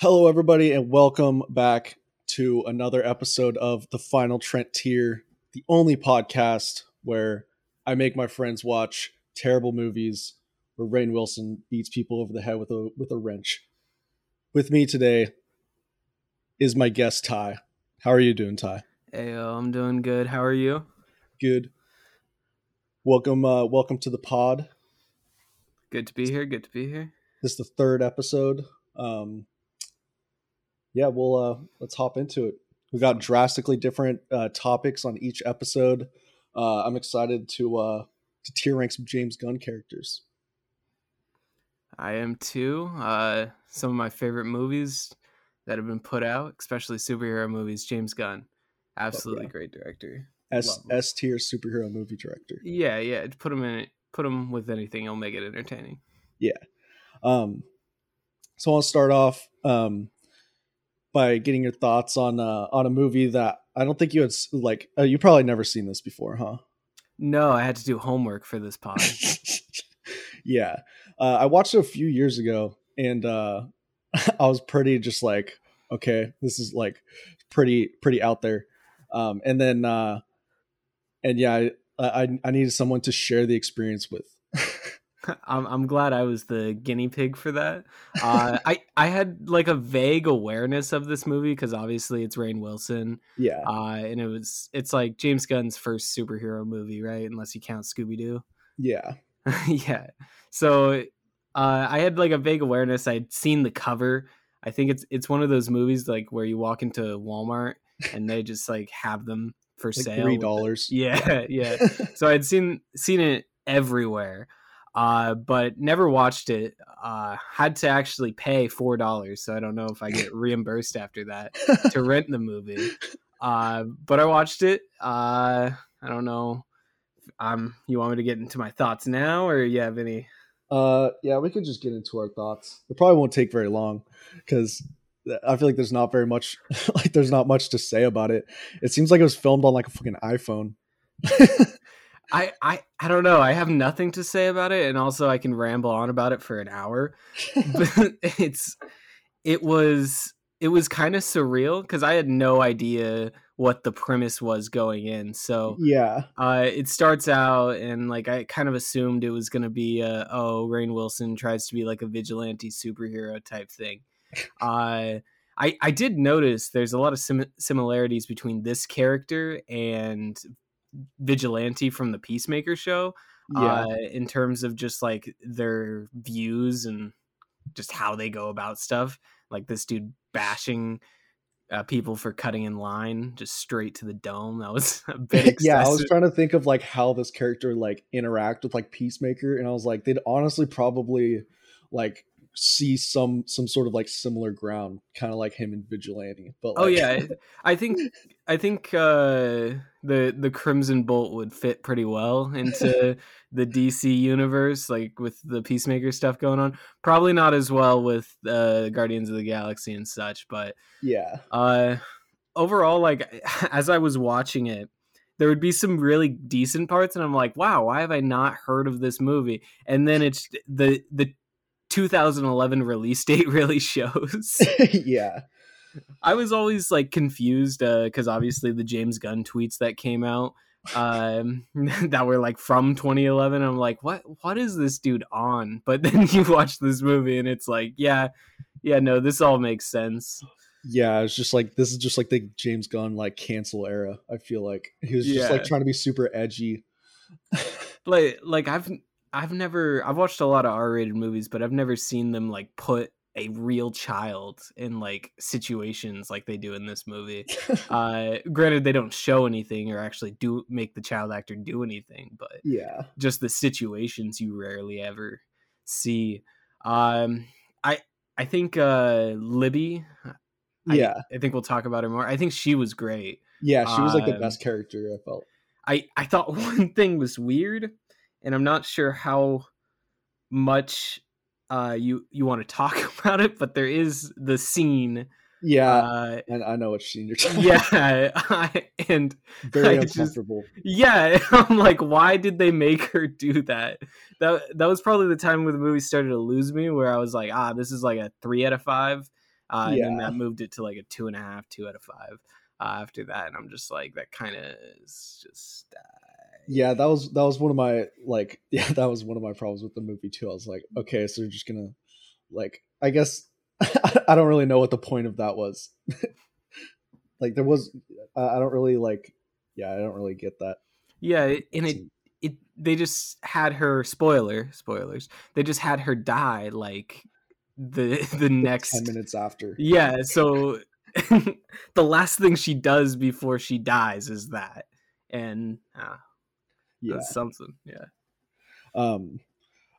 Hello, everybody, and welcome back to another episode of the Final Trent Tier, the only podcast where I make my friends watch terrible movies where Rainn Wilson beats people over the head with a with a wrench. With me today is my guest Ty. How are you doing, Ty? Hey, I'm doing good. How are you? Good. Welcome, uh, welcome to the pod. Good to be here. Good to be here. This is the third episode. Um, yeah, we'll uh, let's hop into it. We've got drastically different uh, topics on each episode. Uh, I'm excited to uh, to tier rank some James Gunn characters. I am too. Uh, some of my favorite movies that have been put out, especially superhero movies. James Gunn, absolutely great director. S S tier superhero movie director. Yeah, yeah. Put him in. Put him with anything. He'll make it entertaining. Yeah. Um, so I'll start off um, by getting your thoughts on uh, on a movie that I don't think you had like. Uh, you probably never seen this before, huh? No, I had to do homework for this pod. yeah, uh, I watched it a few years ago, and uh, I was pretty just like, okay, this is like pretty pretty out there. Um, and then, uh, and yeah, I, I I needed someone to share the experience with. I'm I'm glad I was the guinea pig for that. Uh, I I had like a vague awareness of this movie because obviously it's Rainn Wilson. yeah, uh, and it was it's like James Gunn's first superhero movie, right? Unless you count Scooby Doo. yeah, yeah. So uh, I had like a vague awareness. I'd seen the cover. I think it's it's one of those movies like where you walk into Walmart and they just like have them for like sale. three dollars. Yeah, yeah. so I'd seen seen it everywhere, uh, but never watched it. Uh, had to actually pay four dollars, so I don't know if I get reimbursed after that to rent the movie. Uh, but I watched it. Uh, I don't know. Um, you want me to get into my thoughts now, or you have any? Uh, yeah, we could just get into our thoughts. It probably won't take very long because I feel like there's not very much, like there's not much to say about it. It seems like it was filmed on like a fucking iPhone. I, I I don't know. I have nothing to say about it, and also I can ramble on about it for an hour. but it's it was it was kind of surreal because I had no idea what the premise was going in. So yeah, uh, it starts out and like I kind of assumed it was gonna be a oh Rainn Wilson tries to be like a vigilante superhero type thing. Uh, I I did notice there's a lot of sim- similarities between this character and Vigilante from the Peacemaker show yeah, uh, in terms of just like their views and just how they go about stuff. Like this dude bashing uh, people for cutting in line just straight to the dome. That was a bit excessive. yeah. I was trying to think of like how this character like interact with like Peacemaker, and I was like, they'd honestly probably like see some some sort of like similar ground, kind of like him and Vigilante. But Oh yeah, I- I think I think uh, the the Crimson Bolt would fit pretty well into the DC universe, like with the Peacemaker stuff going on. Probably not as well with uh, Guardians of the Galaxy and such, but yeah, uh overall like as i was watching it there would be some really decent parts and i'm like wow why have i not heard of this movie and then it's the the 2011 release date really shows yeah, i was always like confused uh because obviously the james gunn tweets that came out um that were like from 2011 i'm like what what is this dude on but then you watch this movie and it's like yeah yeah no this all makes sense yeah. It's just like this is just like the James Gunn like cancel era. I feel like he was just like trying to be super edgy. like like I've I've never I've watched a lot of R-rated movies, but I've never seen them like put a real child in like situations like they do in this movie. uh granted they don't show anything or actually do make the child actor do anything, but yeah, just the situations you rarely ever see. Um I I think uh Libby yeah, I, think we'll talk about her more. I think she was great. yeah. She was like the Um, best character. I felt. I I thought one thing was weird, and I'm not sure how much uh you you want to talk about it, but there is the scene. Yeah, Uh, and I know what scene you're talking. yeah, I, and very I just- uncomfortable. yeah, I'm like, why did they make her do that? That that was probably the time where the movie started to lose me, where I was like, ah, this is like a three out of five. uh, and then that moved it to like a two and a half, two out of five uh, after that. And I'm just like, that kind of is just. Uh, yeah that was that was one of my like yeah that was one of my problems with the movie too. I was like okay so they're just gonna like i guess i don't really know what the point of that was. Like there was i don't really like yeah i don't really get that. Yeah, and it it they just had her spoiler spoilers. They just had her die like the the next 10 minutes after. Yeah, so the last thing she does before she dies is that, and uh, yeah that's something. Yeah, um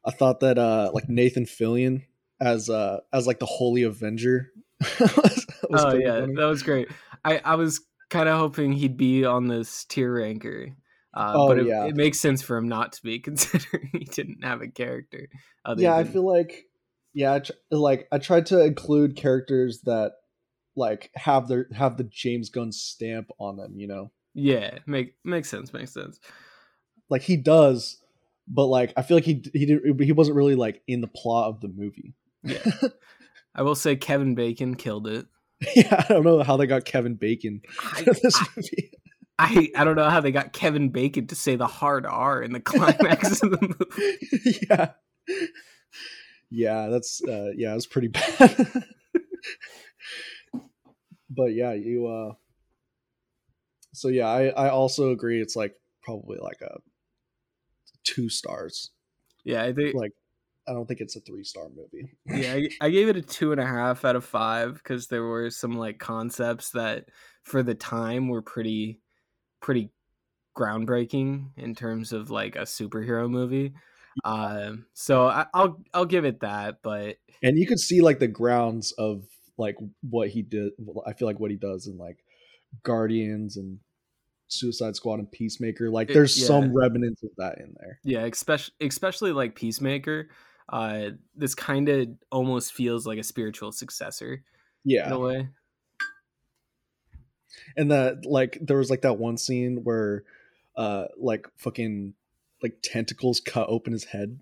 i thought that uh like nathan fillion as uh as like the holy avenger was, was oh yeah, funny. that was great. I I was kind of hoping he'd be on this tier ranker. Uh, Oh, but it, yeah. it makes sense for him not to be considering he didn't have a character. Other yeah i feel like yeah I tr- like i tried to include characters that like have their have the james gunn stamp on them you know yeah, make makes sense. Makes sense. Like he does but like i feel like he he didn't he wasn't really like in the plot of the movie Yeah. I will say Kevin Bacon killed it. yeah i don't know how they got kevin bacon I, this I, movie I I don't know how they got Kevin Bacon to say the hard R in the climax of the movie. yeah yeah that's uh yeah it's pretty bad but yeah you uh so yeah i i also agree it's like probably like a two stars Yeah, I think like i don't think it's a three star movie yeah, I, I gave it a two and a half out of five because there were some like concepts that for the time were pretty pretty groundbreaking in terms of like a superhero movie. Um, so I, I'll I'll give it that, but and you could see like the grounds of like what he did i feel like what he does in like guardians and suicide squad and peacemaker like It- there's yeah. some remnants of that in there yeah, especially especially like Peacemaker. Uh, this kind of almost feels like a spiritual successor Yeah, in a way. and that like there was like that one scene where uh like fucking like tentacles cut open his head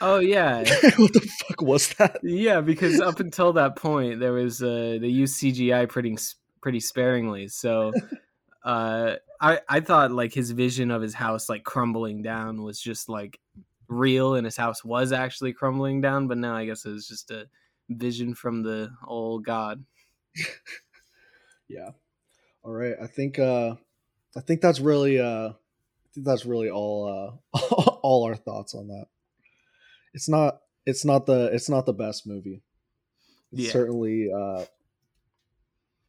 Oh yeah, what the fuck was that yeah. Because up until that point, there was uh, they used CGI pretty pretty sparingly. So uh, I I thought like his vision of his house like crumbling down was just like real, and his house was actually crumbling down. But now I guess it was just a vision from the old god. yeah all right i think uh i think that's really uh i think that's really all uh all our thoughts on that it's not it's not the it's not the best movie it's Yeah. certainly uh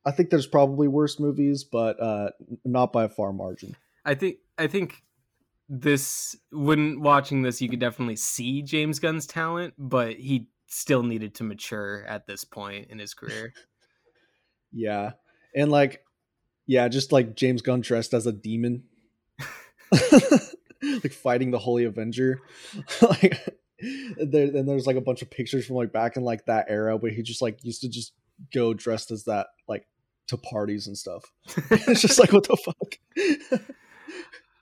i think there's probably worse movies but uh not by a far margin. I think I think this when watching this you could definitely see James Gunn's talent, but he still needed to mature at this point in his career. yeah. And like yeah just like james gunn dressed as a demon. Like fighting the holy avenger. Like there and there's like a bunch of pictures from like back in like that era where he just like used to just go dressed as that like to parties and stuff it's just like what the fuck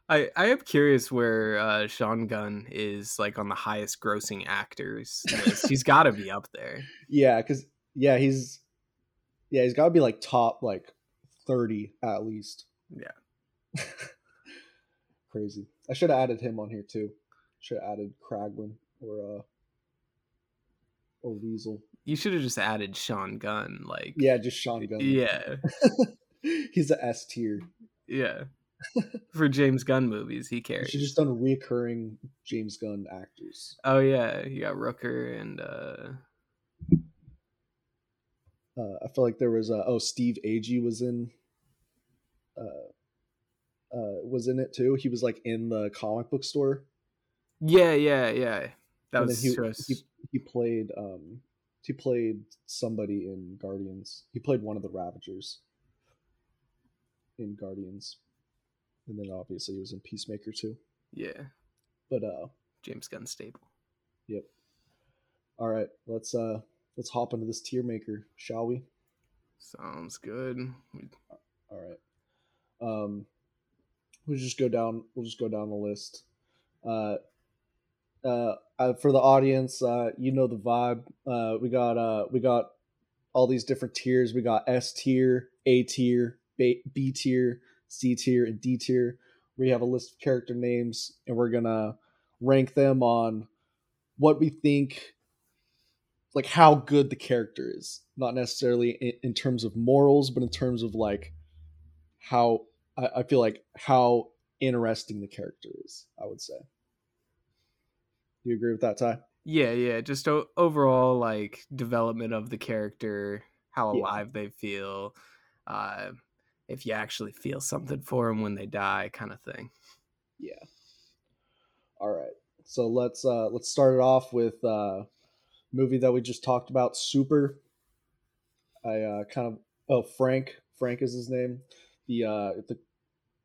I, I am curious where uh, Sean Gunn is like on the highest grossing actors list. He's got to be up there. yeah because yeah he's yeah he's got to be like top like 30 at least Yeah. crazy i should have added him on here too should have added Kraglin or uh or weasel You should have just added Sean Gunn. Like, yeah just sean gunn yeah, he's a s tier yeah. For James Gunn movies, he carries. should just done reoccurring james gunn actors Oh yeah, you got Rooker and uh, uh i feel like there was a, oh steve agee was in uh uh was in it too he was like in the comic book store yeah, yeah, yeah. That And then was he, just he he played um he played somebody in Guardians. He played one of the Ravagers in Guardians. And then obviously he was in Peacemaker too. yeah. But uh James Gunn stable. yep. All right, let's uh let's hop into this tier maker, shall we? Sounds good. All right. Um we'll just go down we'll just go down the list. Uh uh, uh for the audience, uh you know the vibe. Uh we got uh we got all these different tiers. We got S tier, A tier, B B tier, C tier, and D tier. We have a list of character names, and we're gonna rank them on what we think, like how good the character is. Not necessarily in, in terms of morals, but in terms of like how I, I feel like how interesting the character is. I would say. Do you agree with that, Ty? Yeah, yeah. Just o- overall, like development of the character, how Yeah. alive they feel, uh, if you actually feel something for them when they die, kind of thing. Yeah. All right. So let's uh let's start it off with uh movie that we just talked about, Super. I uh kind of oh Frank. Frank is his name. The uh the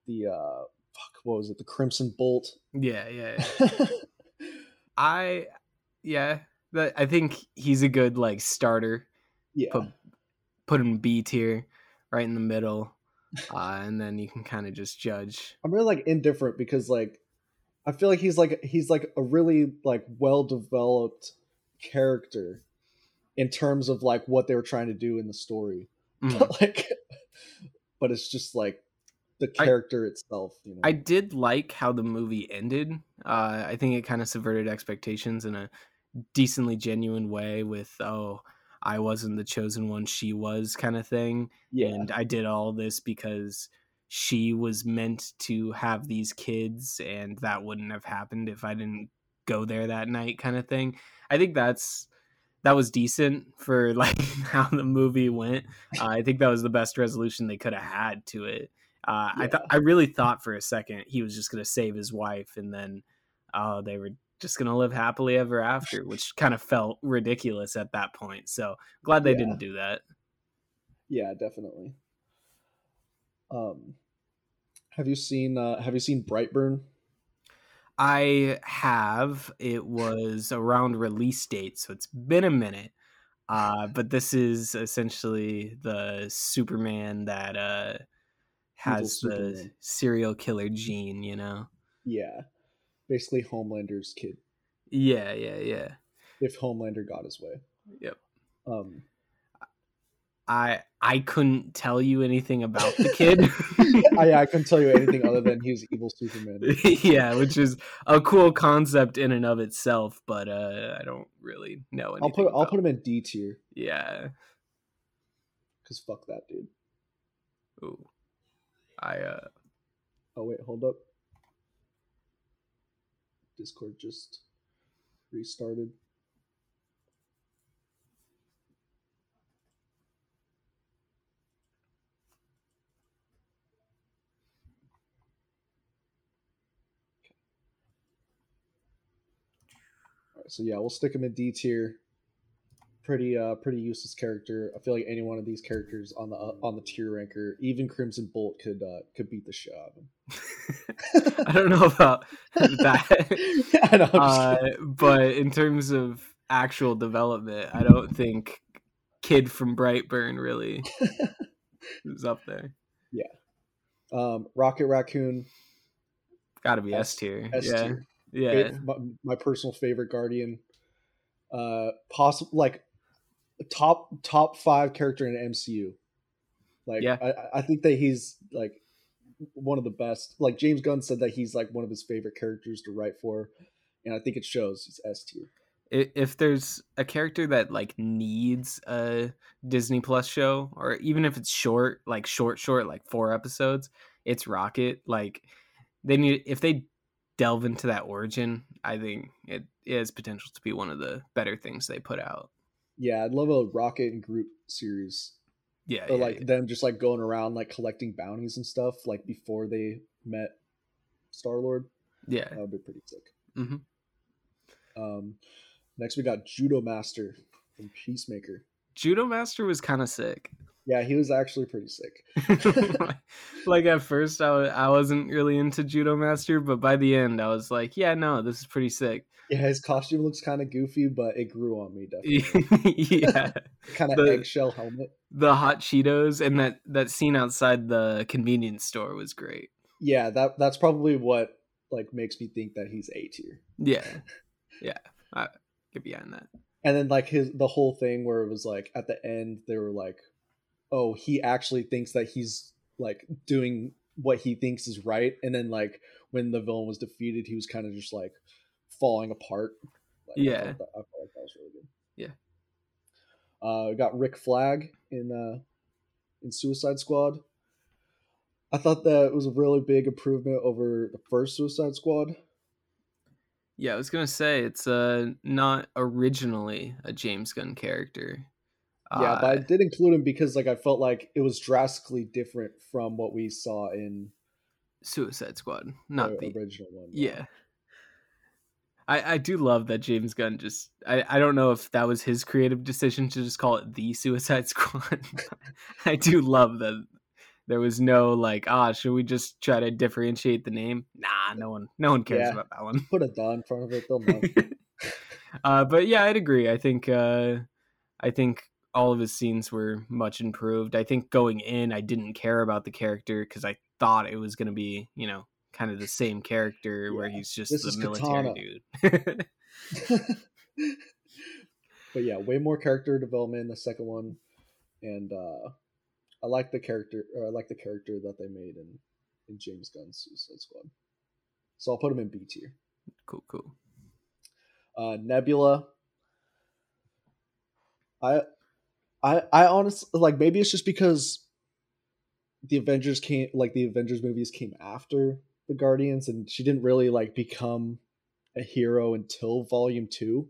the uh fuck what was it? The Crimson Bolt. Yeah, yeah. yeah. I, yeah. That I think he's a good like starter. yeah. Put put him B tier, right in the middle, uh, and then you can kind of just judge. I'm really like indifferent because like I feel like he's like he's like a really like well developed character in terms of like what they were trying to do in the story. Mhm. But like but it's just like the I- character itself, you know. I did like how the movie ended. Uh, I think it kind of subverted expectations in a decently genuine way with, oh, I wasn't the chosen one, she was kind of thing. yeah. And I did all this because she was meant to have these kids, and that wouldn't have happened if I didn't go there that night, kind of thing. I think that's. That was decent for like how the movie went. Uh, I think that was the best resolution they could have had to it. Uh, I thought I really thought for a second he was just gonna save his wife, and then uh, they were just gonna live happily ever after, which kind of felt ridiculous at that point. So glad they Yeah. didn't do that. Yeah, definitely. Um have you seen uh have you seen Brightburn? I have. It was around release date, so it's been a minute. Uh, but this is essentially the Superman that uh, has the Superman. serial killer gene, you know? Yeah. Basically Homelander's kid. Yeah, yeah, yeah. If Homelander got his way. Yep. Um I I couldn't tell you anything about the kid. I, I couldn't tell you anything other than he was evil Superman. yeah, which is a cool concept in and of itself, but uh, I don't really know anything. I'll put I'll put him in D tier Yeah. because fuck that dude. Ooh. I uh Oh wait, hold up. Discord just restarted. Alright, so yeah, we'll stick him in D tier. Pretty uh pretty useless character. I feel like any one of these characters on the uh, on the tier ranker, even Crimson Bolt could uh could beat the shit out of him. I don't know about that. I know. Uh, but in terms of actual development, I don't think Kid from Brightburn really is up there. Yeah. Um, Rocket Raccoon, Got to be S- tier. S Yeah, tier. yeah. My, my personal favorite Guardian. Uh, possible like top top five character in MCU. Like, Yeah. I I- think that he's like one of the best. Like James Gunn said that he's like one of his favorite characters to write for, and I think it shows. He's S tier. If there's a character that like needs a Disney Plus show, or even if it's short, like short, short, like four episodes, it's Rocket. Like they need if they delve into that origin, I think it has potential to be one of the better things they put out. Yeah, I'd love a Rocket and Groot series. Yeah, or yeah, like them just like going around like collecting bounties and stuff like before they met Star Lord. yeah. That would be pretty sick. Mm-hmm. Um, next we got Judo Master and Peacemaker. Judo Master was kind of sick. Yeah, he was actually pretty sick. like at first, I I wasn't really into Judo Master, but by the end, I was like, yeah, no, this is pretty sick. Yeah, his costume looks kind of goofy, but it grew on me definitely. yeah, kind of eggshell helmet. the hot Cheetos and that that scene outside the convenience store was great. Yeah, that that's probably what like makes me think that he's A tier. Yeah, yeah, I get behind that. and then like his the whole thing where it was like at the end they were like oh he actually thinks that he's like doing what he thinks is right and then like when the villain was defeated he was kind of just like falling apart like, Yeah. I thought, that, I felt like that was really good Yeah. uh we got rick flag in uh in suicide squad i thought that was a really big improvement over the first suicide squad Yeah, I was gonna say it's uh not originally a James Gunn character. Yeah, Uh, but I did include him because like I felt like it was drastically different from what we saw in Suicide Squad, not the the original one. yeah. I, I do love that James Gunn just I, I don't know if that was his creative decision to just call it the Suicide Squad. I do love that there was no like ah should we just try to differentiate the name? Nah, no one no one cares Yeah. about that one. Put a "the" in front of it, they'll know. uh, but yeah, I'd agree. I think uh, I think all of his scenes were much improved. I think going in, I didn't care about the character because I thought it was going to be, you know, kind of the same character where he's just the military Katana. dude. but yeah, way more character development in the second one, and uh I like the character. Or I like the character that they made in in James Gunn's Suicide Squad. So I'll put him in B tier. cool, cool. uh, Nebula. I, I, I honestly like maybe it's just because the Avengers came, like the Avengers movies came after the Guardians, and she didn't really like become a hero until Volume Two.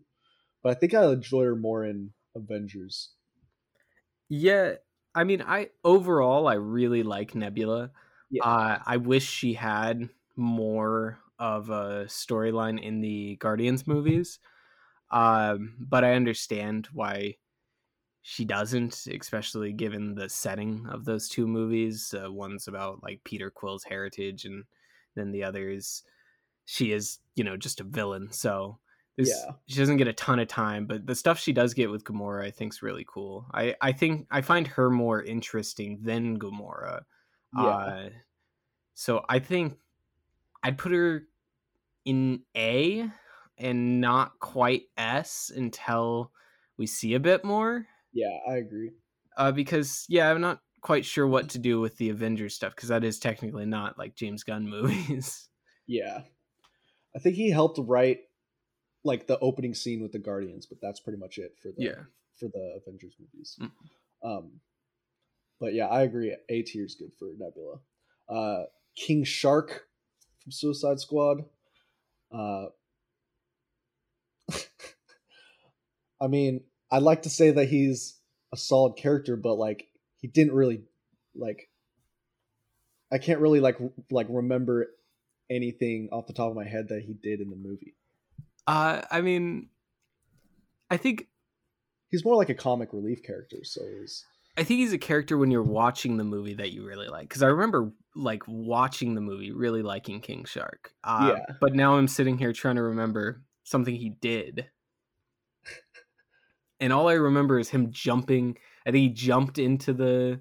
But I think I enjoy her more in Avengers. Yeah, I mean, I overall I really like Nebula. Yeah. Uh, I wish she had more of a storyline in the Guardians movies, um, but I understand why she doesn't, especially given the setting of those two movies. Uh, one's about like Peter Quill's heritage, and then the other is she is, you know, just a villain. So Yeah. she doesn't get a ton of time, but the stuff she does get with Gamora, I think, is really cool. I I think I find her more interesting than Gamora. Yeah. Uh, so I think I'd put her in A and not quite S until we see a bit more. Yeah, I agree. Uh, because yeah, I'm not quite sure what to do with the Avengers stuff because that is technically not like James Gunn movies. Yeah, I think he helped write like the opening scene with the Guardians, but that's pretty much it for the Yeah. for the Avengers movies. Mm. Um, but yeah, I agree. A tier is good for Nebula. Uh, King Shark from Suicide Squad. Uh, I mean, I'd like to say that he's a solid character, but like he didn't really like. I can't really like like remember anything off the top of my head that he did in the movie. Uh, I mean, I think He's more like a comic relief character, so he's I think he's a character when you're watching the movie that you really like. Because I remember like watching the movie, really liking King Shark. Uh, Yeah. But now I'm sitting here trying to remember something he did, and all I remember is him jumping. I think he jumped into the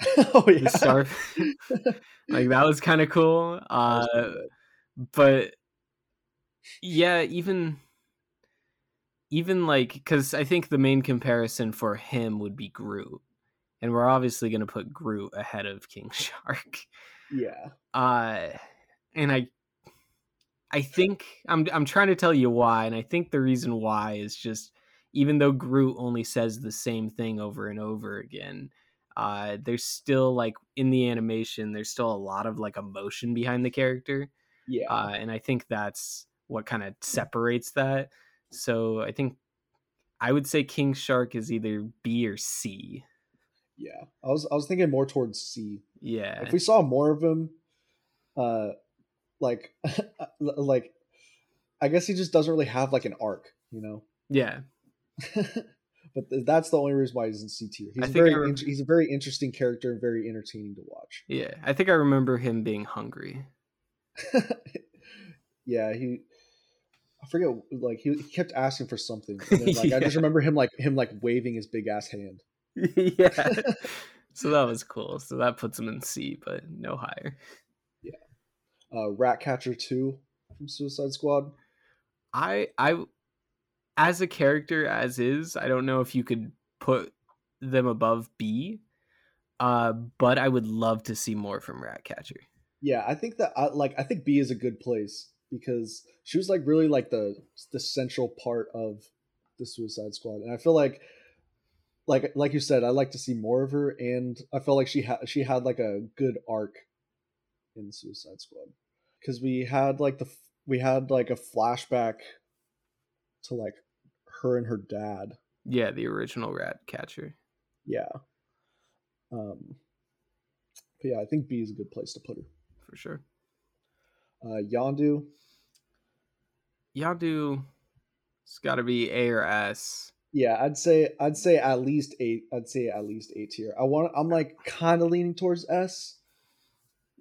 oh the yeah, star. like that was kind of cool. Uh, was pretty good. but yeah, even even like because I think the main comparison for him would be Groot, and we're obviously going to put Groot ahead of King Shark. yeah, Uh, and I, I think I'm I'm trying to tell you why, and I think the reason why is just even though Groot only says the same thing over and over again. Uh, there's still like in the animation, there's still a lot of like emotion behind the character yeah. uh, and I think that's what kind of separates that. So I think I would say King Shark is either B or C. Yeah, I was I was thinking more towards C. Yeah, If we saw more of him, uh, like like, I guess he just doesn't really have like an arc, you know. yeah, but th- that's the only reason why he's in C tier. He's very I rem- in- he's a very interesting character and very entertaining to watch. yeah. I think I remember him being hungry. yeah, he. I forget, like he, he kept asking for something. And then, like I just remember him like him like waving his big ass hand. yeah. so that was cool. So that puts him in C, but no higher. Yeah. Uh, Ratcatcher two from Suicide Squad. I I as a character as is, I don't know if you could put them above B. Uh, but I would love to see more from Ratcatcher. Yeah, I think that I, like I think B is a good place because she was like really like the the central part of the Suicide Squad, and I feel like like like you said, I like to see more of her, and I felt like she had she had like a good arc in Suicide Squad because we had like the we had like a flashback to like her and her dad. Yeah, the original rat catcher. Yeah. Um. But yeah, I think B is a good place to put her for sure. Uh, Yondu. Yondu it's got to be A or S. Yeah, I'd say I'd say at least eight. I'd say at least A tier. I want. I'm like kind of leaning towards S.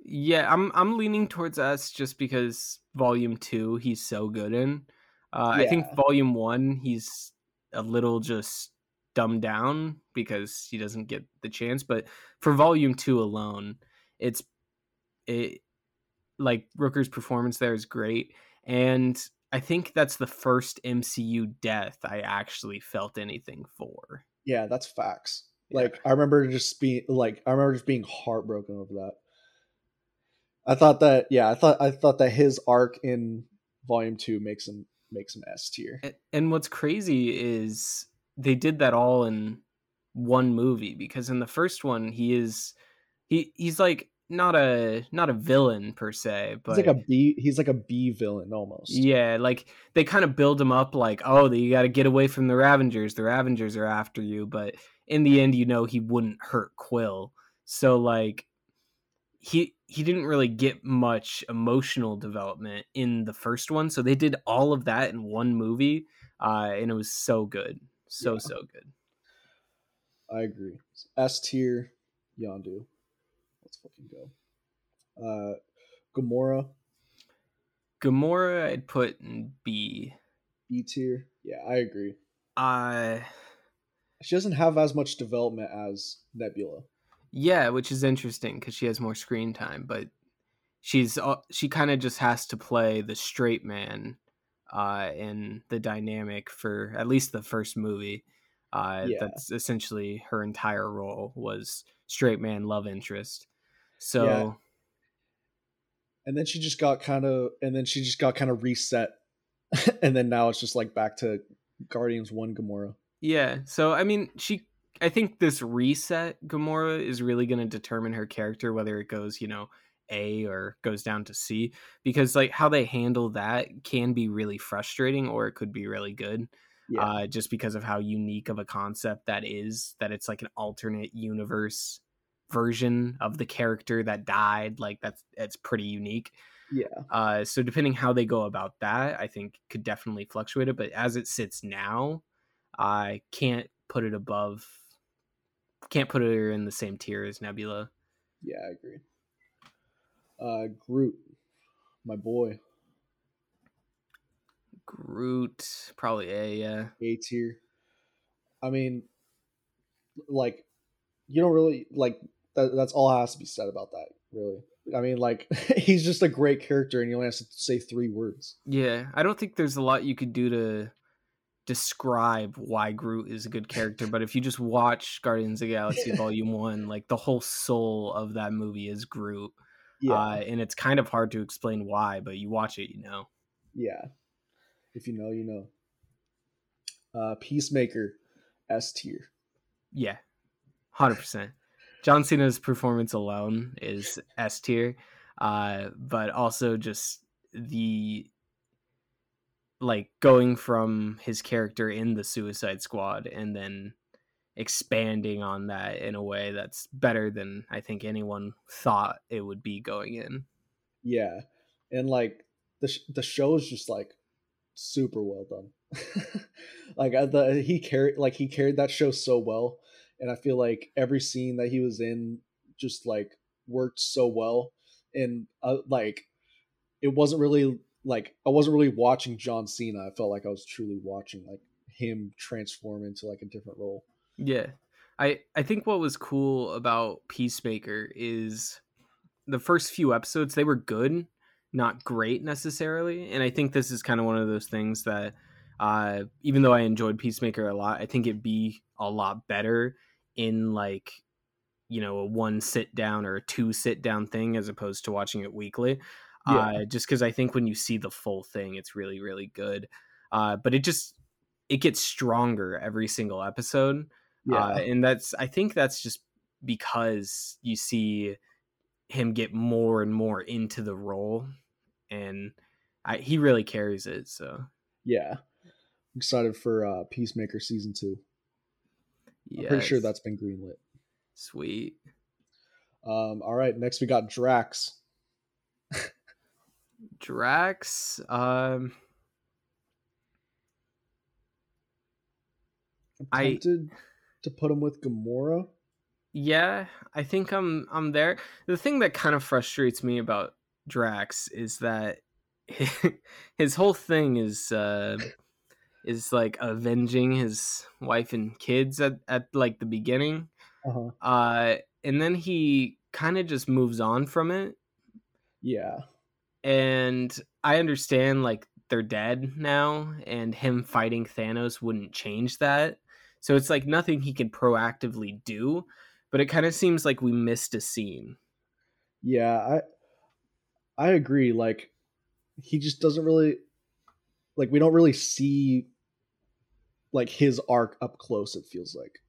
Yeah, I'm I'm leaning towards S just because Volume Two he's so good in. Uh, yeah. I think Volume One he's a little just dumbed down because he doesn't get the chance. But for Volume Two alone, it's it like Rooker's performance there is great, and I think that's the first MCU death I actually felt anything for. Yeah, that's facts. Like I remember just being like I remember just being heartbroken over that. I thought that yeah, I thought I thought that his arc in volume 2 makes him makes him S tier. And, and what's crazy is they did that all in one movie because in the first one he is he he's like not a not a villain per se, but he's like a B. He's like a B villain almost. Yeah, like they kind of build him up like, oh, you got to get away from the Ravengers. The Ravengers are after you, but in the end, you know, he wouldn't hurt Quill. So like, he he didn't really get much emotional development in the first one. So they did all of that in one movie, uh, and it was so good, so yeah. so good. I agree. S tier, Yondu. Let's fucking go. Uh, Gamora. Gamora, I'd put in B. B tier. Yeah, I agree. Uh she doesn't have as much development as Nebula. Yeah, which is interesting because she has more screen time, but she's uh, she kind of just has to play the straight man uh, in the dynamic for at least the first movie. Uh, yeah. That's essentially her entire role was straight man love interest. So yeah. and then she just got kind of and then she just got kind of reset and then now it's just like back to Guardians 1 Gamora. Yeah. So I mean, she I think this reset Gamora is really going to determine her character whether it goes, you know, A or goes down to C because like how they handle that can be really frustrating or it could be really good. Yeah. Uh, just because of how unique of a concept that is that it's like an alternate universe version of the character that died like that's it's pretty unique yeah uh so depending how they go about that i think could definitely fluctuate it but as it sits now i can't put it above can't put her in the same tier as nebula. Yeah i agree. Uh groot my boy. Groot probably a yeah. A tier. I mean like you don't really like that, that's all has to be said about that really. I mean like he's just a great character and he only has to say three words. Yeah i don't think there's a lot you could do to describe why groot is a good character but if you just watch guardians of galaxy volume one like the whole soul of that movie is groot yeah. Uh, and it's kind of hard to explain why but you watch it you know. Yeah. If you know you know. Uh peacemaker s tier. Yeah. 100% John Cena's performance alone is S tier, uh, but also just the like going from his character in the Suicide Squad and then expanding on that in a way that's better than I think anyone thought it would be going in. Yeah, and like the sh- the show is just like super well done. like the he carried like he carried that show so well and I feel like every scene that he was in just like worked so well, and uh, like it wasn't really like I wasn't really watching John Cena. I felt like I was truly watching like him transform into like a different role. Yeah. I I think what was cool about Peacemaker is the first few episodes they were good, not great necessarily, and I think this is kind of one of those things that Uh, even though I enjoyed Peacemaker a lot, I think it'd be a lot better in like you know a one sit down or a two sit down thing as opposed to watching it weekly. Yeah. Uh, just because I think when you see the full thing, it's really really good. Uh, but it just it gets stronger every single episode, Yeah. uh, and that's I think that's just because you see him get more and more into the role, and I, he really carries it. So yeah. I'm excited for uh, Peacemaker season two. I'm pretty sure that's been greenlit. sweet. Um, all right, next we got Drax. Drax. Um, I'm I- tempted to put him with Gamora. yeah, I think I'm I'm there. The thing that kind of frustrates me about Drax is that his whole thing is uh is like avenging his wife and kids at, at like the beginning. Uh-huh. Uh and then he kind of just moves on from it Yeah. And I understand like they're dead now, and him fighting Thanos wouldn't change that. So it's like nothing he can proactively do, but it kind of seems like we missed a scene. Yeah, I I agree. Like he just doesn't really like we don't really see like his arc up close, it feels like.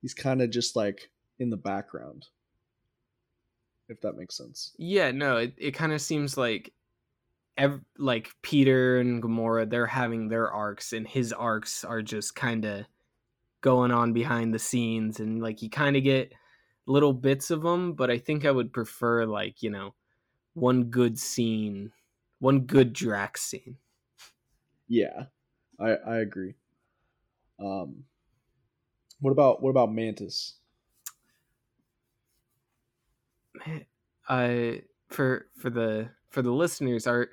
He's kind of just like in the background. If that makes sense. Yeah, no, it, it kind of seems like ev- like Peter and Gamora, they're having their arcs, and his arcs are just kind of going on behind the scenes, and like you kind of get little bits of them. But I think I would prefer like you know one good scene, one good Drax scene. Yeah. I I agree. Um what about what about Mantis? Uh for for the for the listeners our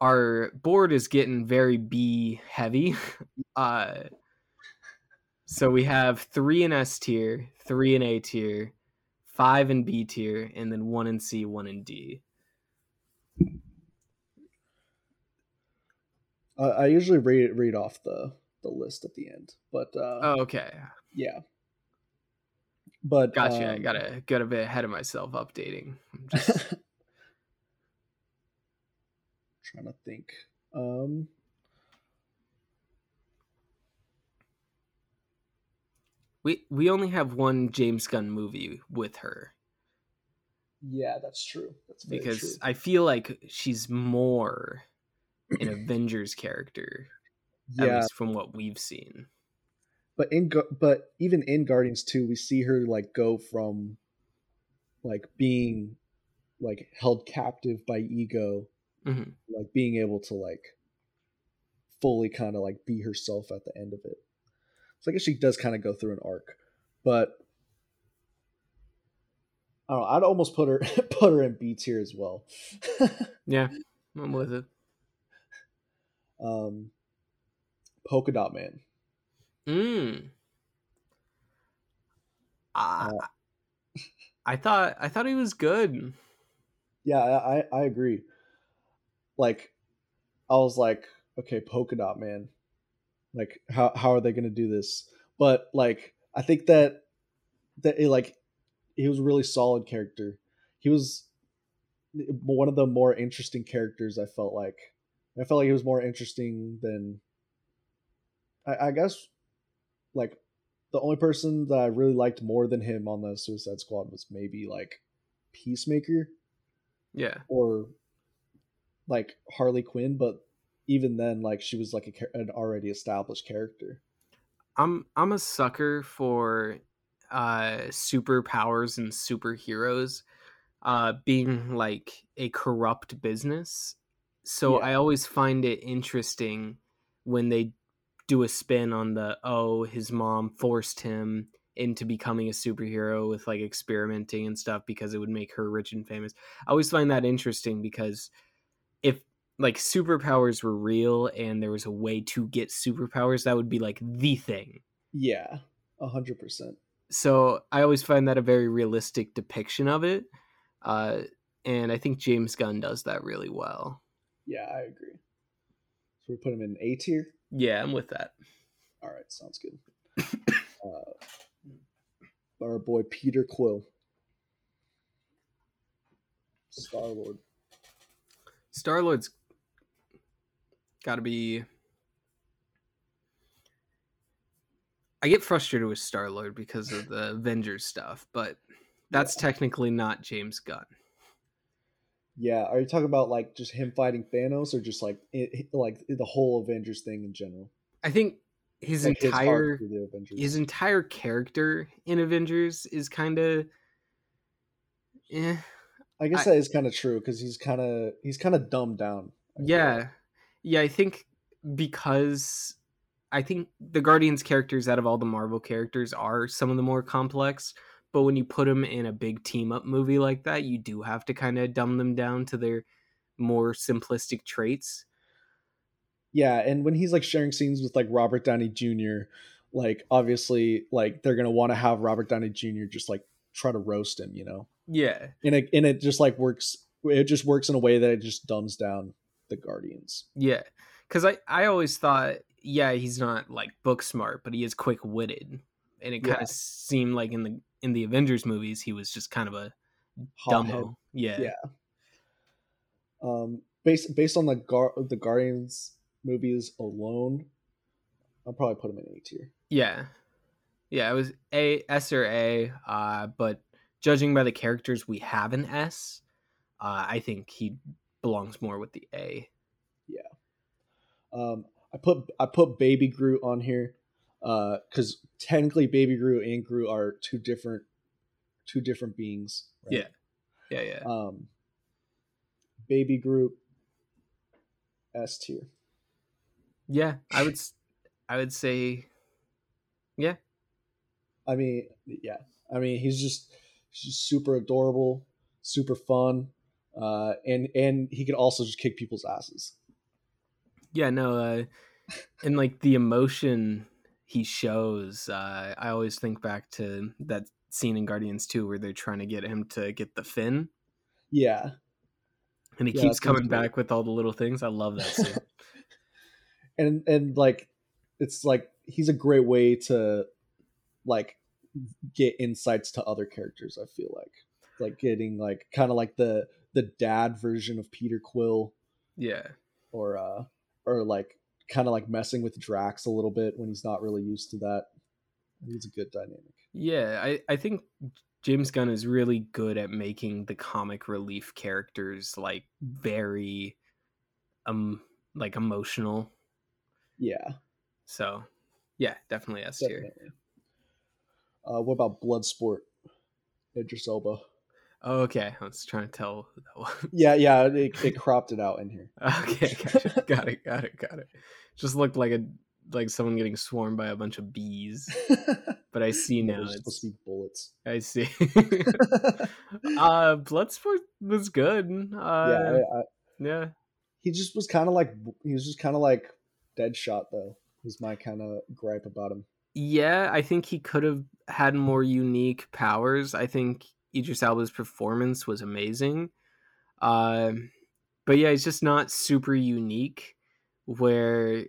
our board is getting very b heavy. Uh so we have three in s tier three in a tier five in b tier and then one in c one in d. Uh, I usually read read off the the list at the end, but uh oh okay. yeah. But gotcha i um, gotta got a bit ahead of myself updating I'm just trying to think. Um, we we only have one james gunn movie with her yeah, that's true. That's because true. I feel like she's more an Avengers character, at yeah, least from what we've seen. But in but even in Guardians 2, we see her like go from like being like held captive by ego, Mhm. like being able to like fully kind of like be herself at the end of it. So I guess she does kind of go through an arc, but I don't know. I'd almost put her put her in B tier as well. Yeah, I'm with it. um, Polka Dot Man. Mm. I, Uh, I thought I thought he was good. Yeah, I, I I agree. Like, I was like, okay, polka dot man. Like, how how are they gonna do this? But like, I think that that it, like he was a really solid character. He was one of the more interesting characters. I felt like I felt like he was more interesting than I, I guess like the only person that I really liked more than him on the Suicide Squad was maybe like Peacemaker Yeah, or like Harley Quinn, but even then, like she was like a, an already established character. I'm I'm a sucker for uh superpowers and superheroes uh being like a corrupt business. So Yeah. I always find it interesting when they do a spin on the oh his mom forced him into becoming a superhero with like experimenting and stuff because it would make her rich and famous. I always find that interesting because if like superpowers were real and there was a way to get superpowers, that would be like the thing. Yeah, a hundred percent. So I always find that a very realistic depiction of it. Uh, and I think James Gunn does that really well. Yeah, I agree. So we put him in A tier. Yeah, I'm with that. All right, sounds good. uh, our boy Peter Quill, Star Lord. Star Lord's got to be. I get frustrated with Star Lord because of the Avengers stuff, but that's technically not James Gunn. Yeah, are you talking about like just him fighting Thanos, or just like it, like the whole Avengers thing in general? I think his Like entire Avengers. his entire character in Avengers is kind of, eh. I guess I- that is kind of true because he's kind of he's kind of dumbed down. I Yeah, yeah. I think because I think the Guardians characters out of all the Marvel characters are some of the more complex. But when you put them in a big team up movie like that, you do have to kind of dumb them down to their more simplistic traits. Yeah, and when he's like sharing scenes with like Robert Downey Jr., like obviously like they're gonna want to have Robert Downey Jr. just like try to roast him, you know, Yeah, and it and it just like works. It just works in a way that it just dumbs down the Guardians. yeah. Because I I always thought, yeah, he's not like book smart, but he is quick witted, and it kind Yeah. of seemed like in the in the Avengers movies he was just kind of a dumbo. Yeah. Yeah. Um, based based on the Gar- the Guardians movies alone, I'll probably put him in A tier. Yeah. Yeah, it was A S or A, uh, but judging by the characters we have in S, uh, I think he belongs more with the A. Yeah. Um, I put I put Baby Groot on here because technically Baby Groot and Groot are two different two different beings. Yeah. Yeah, yeah. Um, Baby Groot S tier. Yeah, I would s- I would say yeah. I mean, yeah. I mean, he's just he's just super adorable, super fun, uh, and and he can also just kick people's asses. Yeah, no, uh and like the emotion he shows, uh I always think back to that scene in Guardians 2 where they're trying to get him to get the fin Yeah, and he Yeah, keeps coming back with all the little things. I love that scene. and and like it's like he's a great way to like get insights to other characters i feel like like getting like kind of like the the dad version of peter quill yeah. or uh or like kind of like messing with drax a little bit when he's not really used to that. He's a good dynamic. Yeah, I, I think James Gunn is really good at making the comic relief characters like very um like emotional. yeah. So yeah, definitely S tier. uh what about bloodsport? Idris elba Oh, okay, I was trying to tell yeah yeah it, it cropped it out in here Okay, gotcha. got it, got it, got it. Just looked like a like someone getting swarmed by a bunch of bees. But I see now. they're supposed It's, to be bullets I see. uh Bloodsport was good. Uh yeah I, I, yeah. he just was kind of like he was just kind of like Deadshot though. Was my kind of gripe about him. Yeah, I think he could have had more unique powers. I think Idris Elba's performance was amazing. Um, but yeah, it's just not super unique. Where,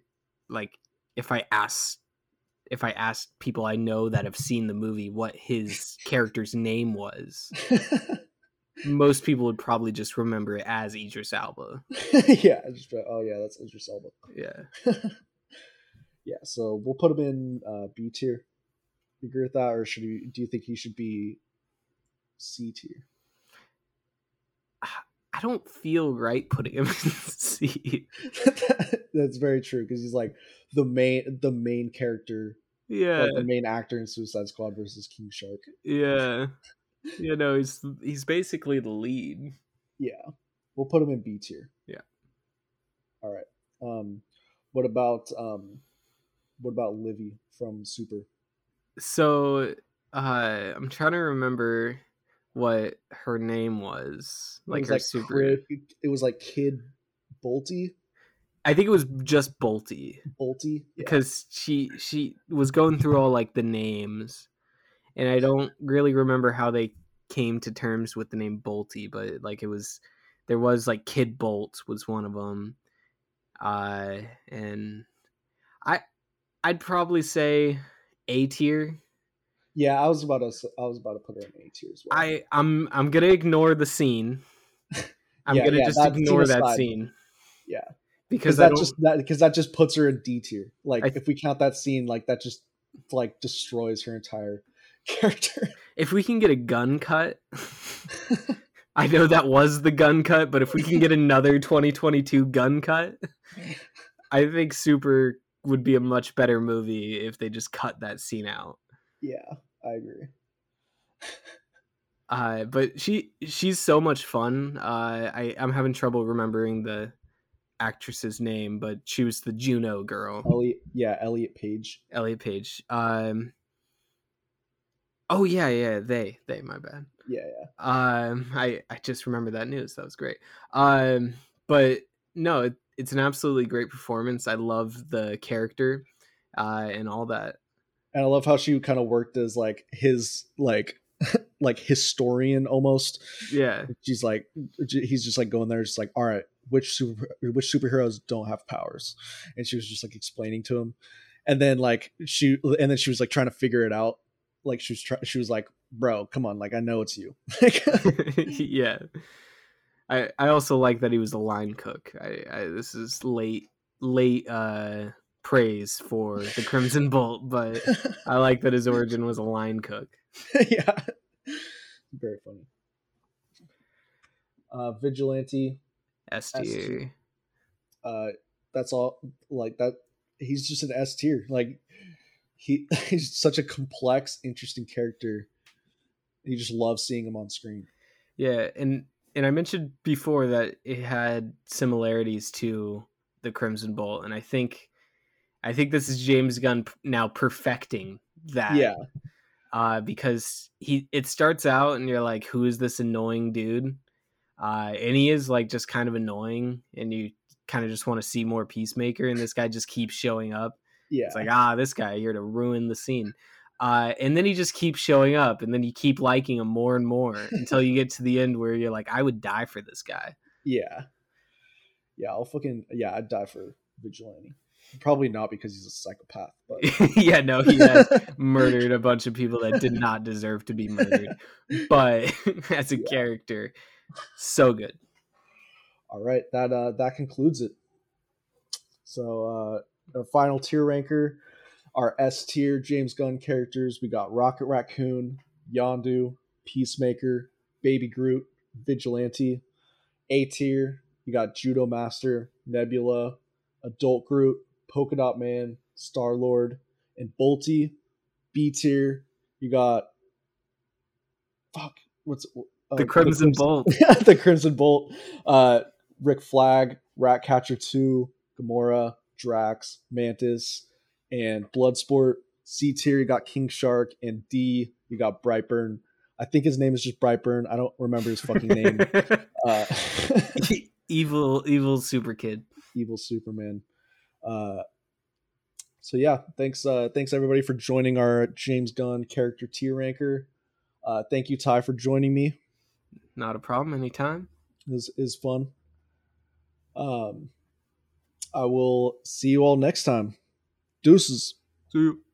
like, if I ask if I asked people I know that have seen the movie what his character's name was, most people would probably just remember it as Idris Elba. yeah, just oh yeah, that's Idris Elba. Yeah. Yeah, so we'll put him in uh, B tier. You agree with that, or should he? Do you think he should be C tier? I don't feel right putting him in C. That's very true because he's like the main the main character, Yeah. like the main actor in Suicide Squad versus King Shark. Yeah. You know, he's he's basically the lead. Yeah, we'll put him in B tier. Yeah. All right. Um, what about um, what about Libby from Super? So uh I'm trying to remember what her name was. Like was her like super Crib- it was like Kid Boltie, I think it was just Boltie. Boltie. Yeah. Because she she was going through all like the names. And I don't really remember how they came to terms with the name Boltie, but like it was there was like Kid Bolt was one of them. Uh and I I'd probably say A tier. Yeah, I was about to. I was about to put her in A tier as well. I I'm I'm gonna ignore the scene. I'm Yeah, gonna yeah, just that ignore that aside. scene. Yeah. because because that just that because that just puts her in D tier. Like I- if we count that scene, like that just like destroys her entire character. if we can get a Gunn cut, I know that was the Gunn cut, but if we can get another 2022 Gunn cut, I think Super would be a much better movie if they just cut that scene out. Yeah, I agree. Uh, but she she's so much fun. Uh, I I'm having trouble remembering the actress's name, but she was the Juno girl, Elliot, yeah, Elliot Page. Elliot Page. Um. Oh yeah, yeah, they they my bad. Yeah, yeah, Um, I I just remember that news. That was great. Um, but no, it, it's an absolutely great performance. I love the character, uh, and all that. And I love how she kind of worked as like his like like historian almost. Yeah, She's like, he's just like going there, just like, all right, which super which superheroes don't have powers, and she was just like explaining to him, and then like she and then she was like trying to figure it out. Like she was trying, she was like, bro, come on, like I know it's you. yeah. I I also like that he was a line cook. I, I this is late late uh praise for the Crimson Bolt, but I like that his origin was a line cook. yeah, very funny. Uh, vigilante. S tier. Uh, that's all. Like that. He's just an S tier. Like he he's such a complex, interesting character. You just love seeing him on screen. Yeah, and and I mentioned before that it had similarities to the Crimson Bolt, and I think I think this is James Gunn now perfecting that. Yeah, uh, because he it starts out and you're like, who is this annoying dude? Uh, and he is like just kind of annoying, and you kind of just want to see more Peacemaker, and this guy just keeps showing up. yeah, It's like, ah, this guy here to ruin the scene. Uh, and then he just keeps showing up, and then you keep liking him more and more until you get to the end where you're like, I would die for this guy. yeah, yeah. I'll fucking yeah. I'd die for vigilante. Probably not because he's a psychopath, but yeah, no, he has murdered a bunch of people that did not deserve to be murdered. But as a Yeah. character, so good. all right. That uh that concludes it. So uh our final tier ranker, our S tier James Gunn characters. We got Rocket Raccoon, Yondu, Peacemaker, Baby Groot, Vigilante. A tier, you got Judomaster, Nebula, Adult Groot, Polka Dot Man, Star Lord, and Boltie. B tier, you got fuck, what's uh, The Crimson Bolt. the Crimson Bolt, uh, Rick Flag, Ratcatcher 2, Gamora, Drax, Mantis, and Bloodsport. C tier, you got King Shark, and D, you got Brightburn. I think his name is just Brightburn. I don't remember his fucking name. Uh, evil, evil super kid. evil Superman. Uh, so yeah, thanks, uh, thanks everybody for joining our James Gunn character tier ranker. Uh, thank you, Ty, for joining me. Not a problem. Anytime. is is fun. Um, I will see you all next time. Deuces. See you.